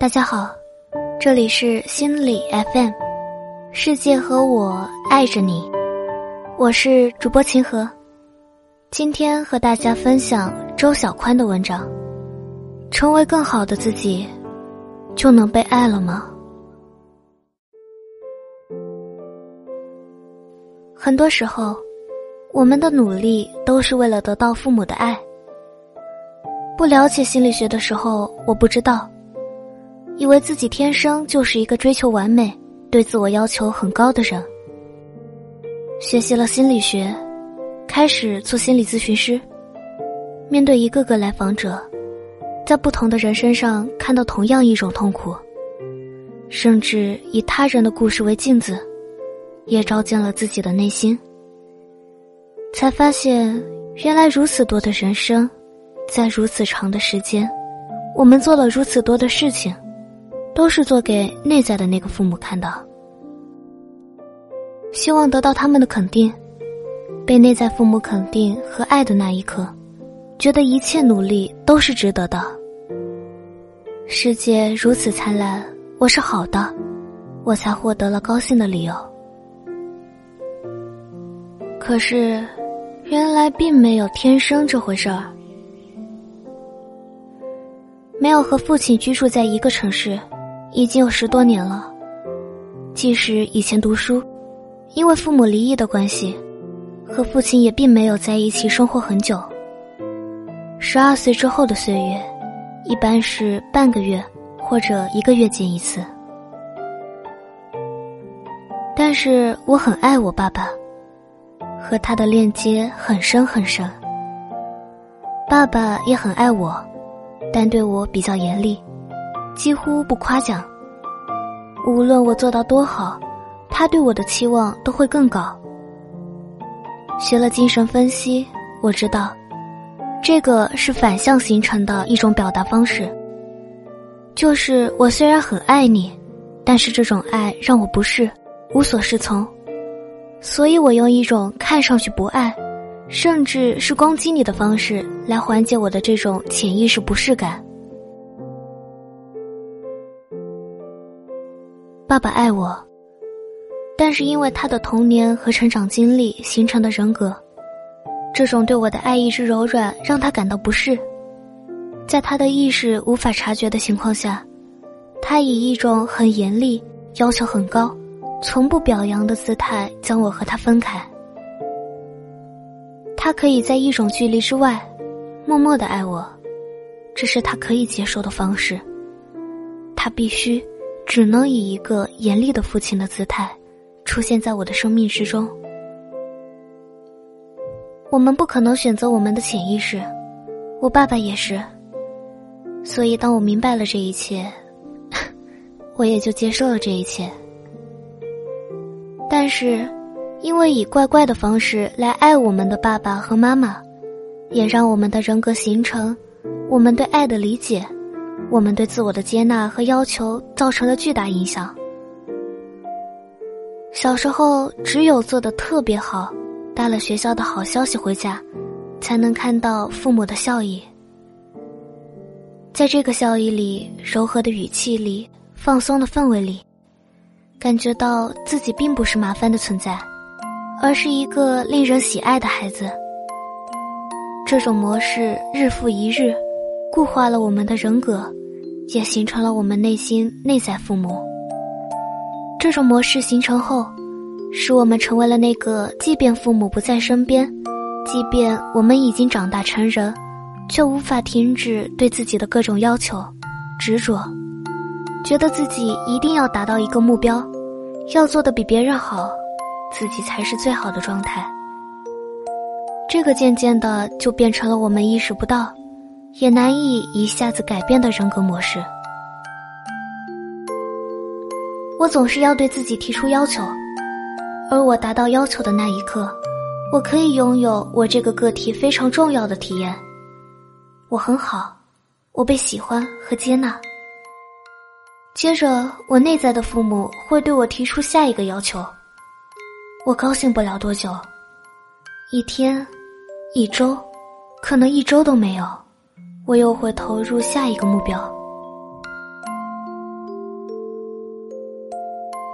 大家好，这里是心理 FM，世界和我爱着你，我是主播秦河，今天和大家分享周小宽的文章，成为更好的自己，就能被爱了吗？很多时候，我们的努力都是为了得到父母的爱。不了解心理学的时候，我不知道，以为自己天生就是一个追求完美、对自我要求很高的人。学习了心理学，开始做心理咨询师，面对一个个来访者，在不同的人身上看到同样一种痛苦，甚至以他人的故事为镜子。也照见了自己的内心，才发现原来如此多的人生，在如此长的时间，我们做了如此多的事情，都是做给内在的那个父母看的，希望得到他们的肯定，被内在父母肯定和爱的那一刻，觉得一切努力都是值得的。世界如此灿烂，我是好的，我才获得了高兴的理由。可是，原来并没有天生这回事儿。没有和父亲居住在一个城市，已经有十多年了。即使以前读书，因为父母离异的关系，和父亲也并没有在一起生活很久。十二岁之后的岁月，一般是半个月或者一个月见一次。但是我很爱我爸爸。和他的链接很深很深。爸爸也很爱我，但对我比较严厉，几乎不夸奖。无论我做到多好，他对我的期望都会更高。学了精神分析，我知道，这个是反向形成的一种表达方式。就是我虽然很爱你，但是这种爱让我不适，无所适从。所以我用一种看上去不爱，甚至是攻击你的方式来缓解我的这种潜意识不适感。爸爸爱我，但是因为他的童年和成长经历形成的人格，这种对我的爱意之柔软让他感到不适。在他的意识无法察觉的情况下，他以一种很严厉、要求很高。从不表扬的姿态将我和他分开。他可以在一种距离之外，默默的爱我，这是他可以接受的方式。他必须只能以一个严厉的父亲的姿态，出现在我的生命之中。我们不可能选择我们的潜意识，我爸爸也是。所以当我明白了这一切，我也就接受了这一切。但是，因为以怪怪的方式来爱我们的爸爸和妈妈，也让我们的人格形成，我们对爱的理解，我们对自我的接纳和要求造成了巨大影响。小时候，只有做的特别好，带了学校的好消息回家，才能看到父母的笑意。在这个笑意里，柔和的语气里，放松的氛围里。感觉到自己并不是麻烦的存在，而是一个令人喜爱的孩子。这种模式日复一日，固化了我们的人格，也形成了我们内心内在父母。这种模式形成后，使我们成为了那个即便父母不在身边，即便我们已经长大成人，却无法停止对自己的各种要求、执着。觉得自己一定要达到一个目标，要做的比别人好，自己才是最好的状态。这个渐渐的就变成了我们意识不到，也难以一下子改变的人格模式。我总是要对自己提出要求，而我达到要求的那一刻，我可以拥有我这个个体非常重要的体验：我很好，我被喜欢和接纳。接着，我内在的父母会对我提出下一个要求。我高兴不了多久，一天、一周，可能一周都没有，我又会投入下一个目标。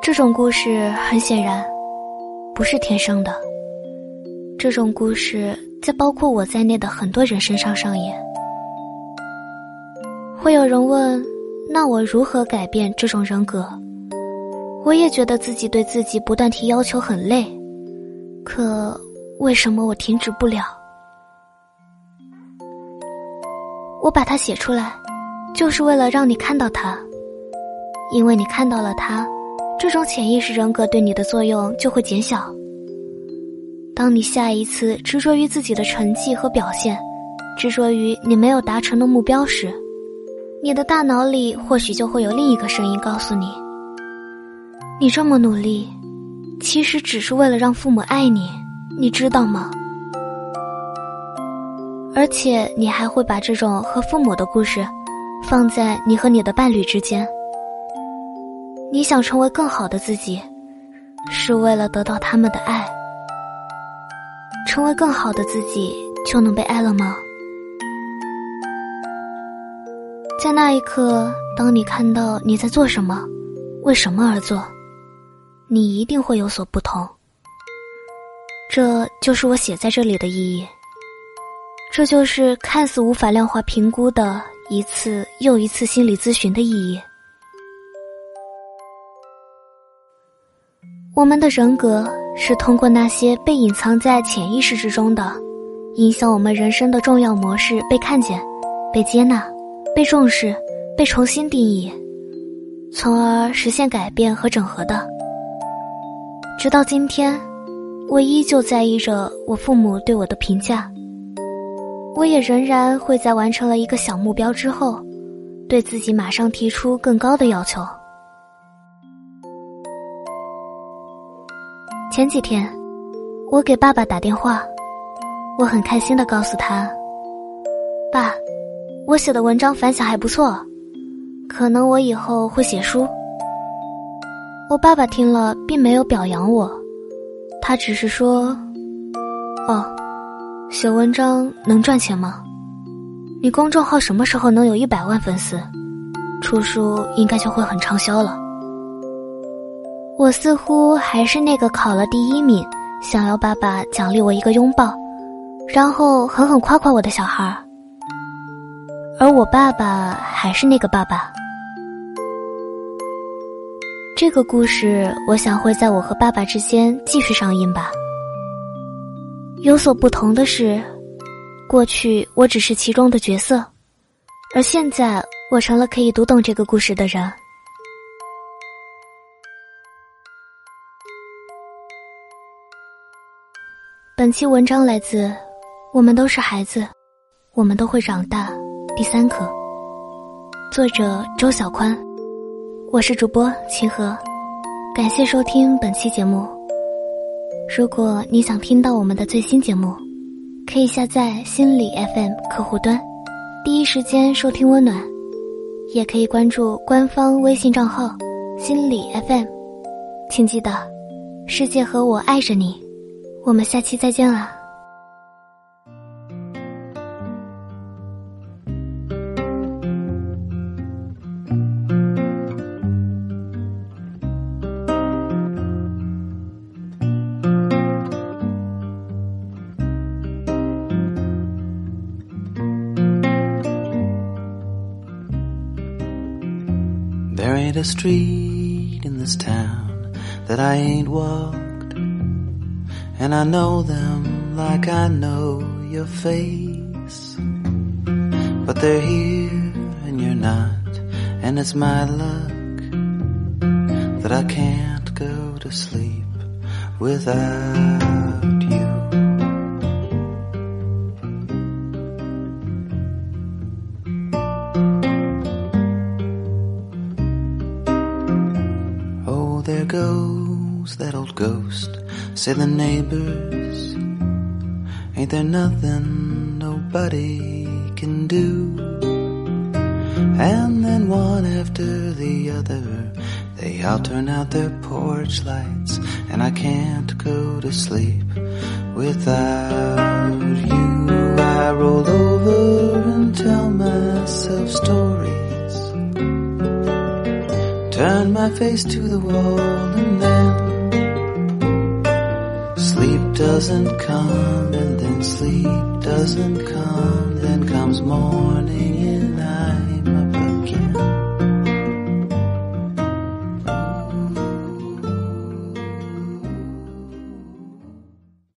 这种故事很显然不是天生的。这种故事在包括我在内的很多人身上上演。会有人问：那我如何改变这种人格？我也觉得自己对自己不断提要求很累，可为什么我停止不了？我把它写出来，就是为了让你看到它，因为你看到了它，这种潜意识人格对你的作用就会减小。当你下一次执着于自己的成绩和表现，执着于你没有达成的目标时，你的大脑里或许就会有另一个声音告诉你。你这么努力，其实只是为了让父母爱你，你知道吗？而且你还会把这种和父母的故事，放在你和你的伴侣之间。你想成为更好的自己，是为了得到他们的爱。成为更好的自己，就能被爱了吗？在那一刻，当你看到你在做什么，为什么而做？你一定会有所不同，这就是我写在这里的意义。这就是看似无法量化评估的一次又一次心理咨询的意义。我们的人格是通过那些被隐藏在潜意识之中的，影响我们人生的重要模式被看见、被接纳、被重视、被重新定义，从而实现改变和整合的。直到今天，我依旧在意着我父母对我的评价。我也仍然会在完成了一个小目标之后，对自己马上提出更高的要求。前几天，我给爸爸打电话，我很开心的告诉他：“爸，我写的文章反响还不错，可能我以后会写书。”我爸爸听了，并没有表扬我，他只是说：“哦，写文章能赚钱吗？你公众号什么时候能有一百万粉丝？出书应该就会很畅销了。”我似乎还是那个考了第一名，想要爸爸奖励我一个拥抱，然后狠狠夸夸我的小孩儿，而我爸爸还是那个爸爸。这个故事，我想会在我和爸爸之间继续上映吧。有所不同的是，过去我只是其中的角色，而现在我成了可以读懂这个故事的人。本期文章来自《我们都是孩子，我们都会长大》第三课，作者周小宽。我是主播秦河，感谢收听本期节目。如果你想听到我们的最新节目，可以下载心理 FM 客户端，第一时间收听温暖；也可以关注官方微信账号心理 FM。请记得，世界和我爱着你。我们下期再见了 ain't a street in this town that I ain't walked, and I know them like I know your face. But they're here and you're not, and it's my luck that I can't go to sleep without goes that old ghost, say the neighbors. Ain't there nothing nobody can do? And then one after the other, they all turn out their porch lights, and I can't go to sleep without you. I roll over and tell myself stories turn my face to the wall and then sleep doesn't come and then sleep doesn't come. Then comes morning and I'm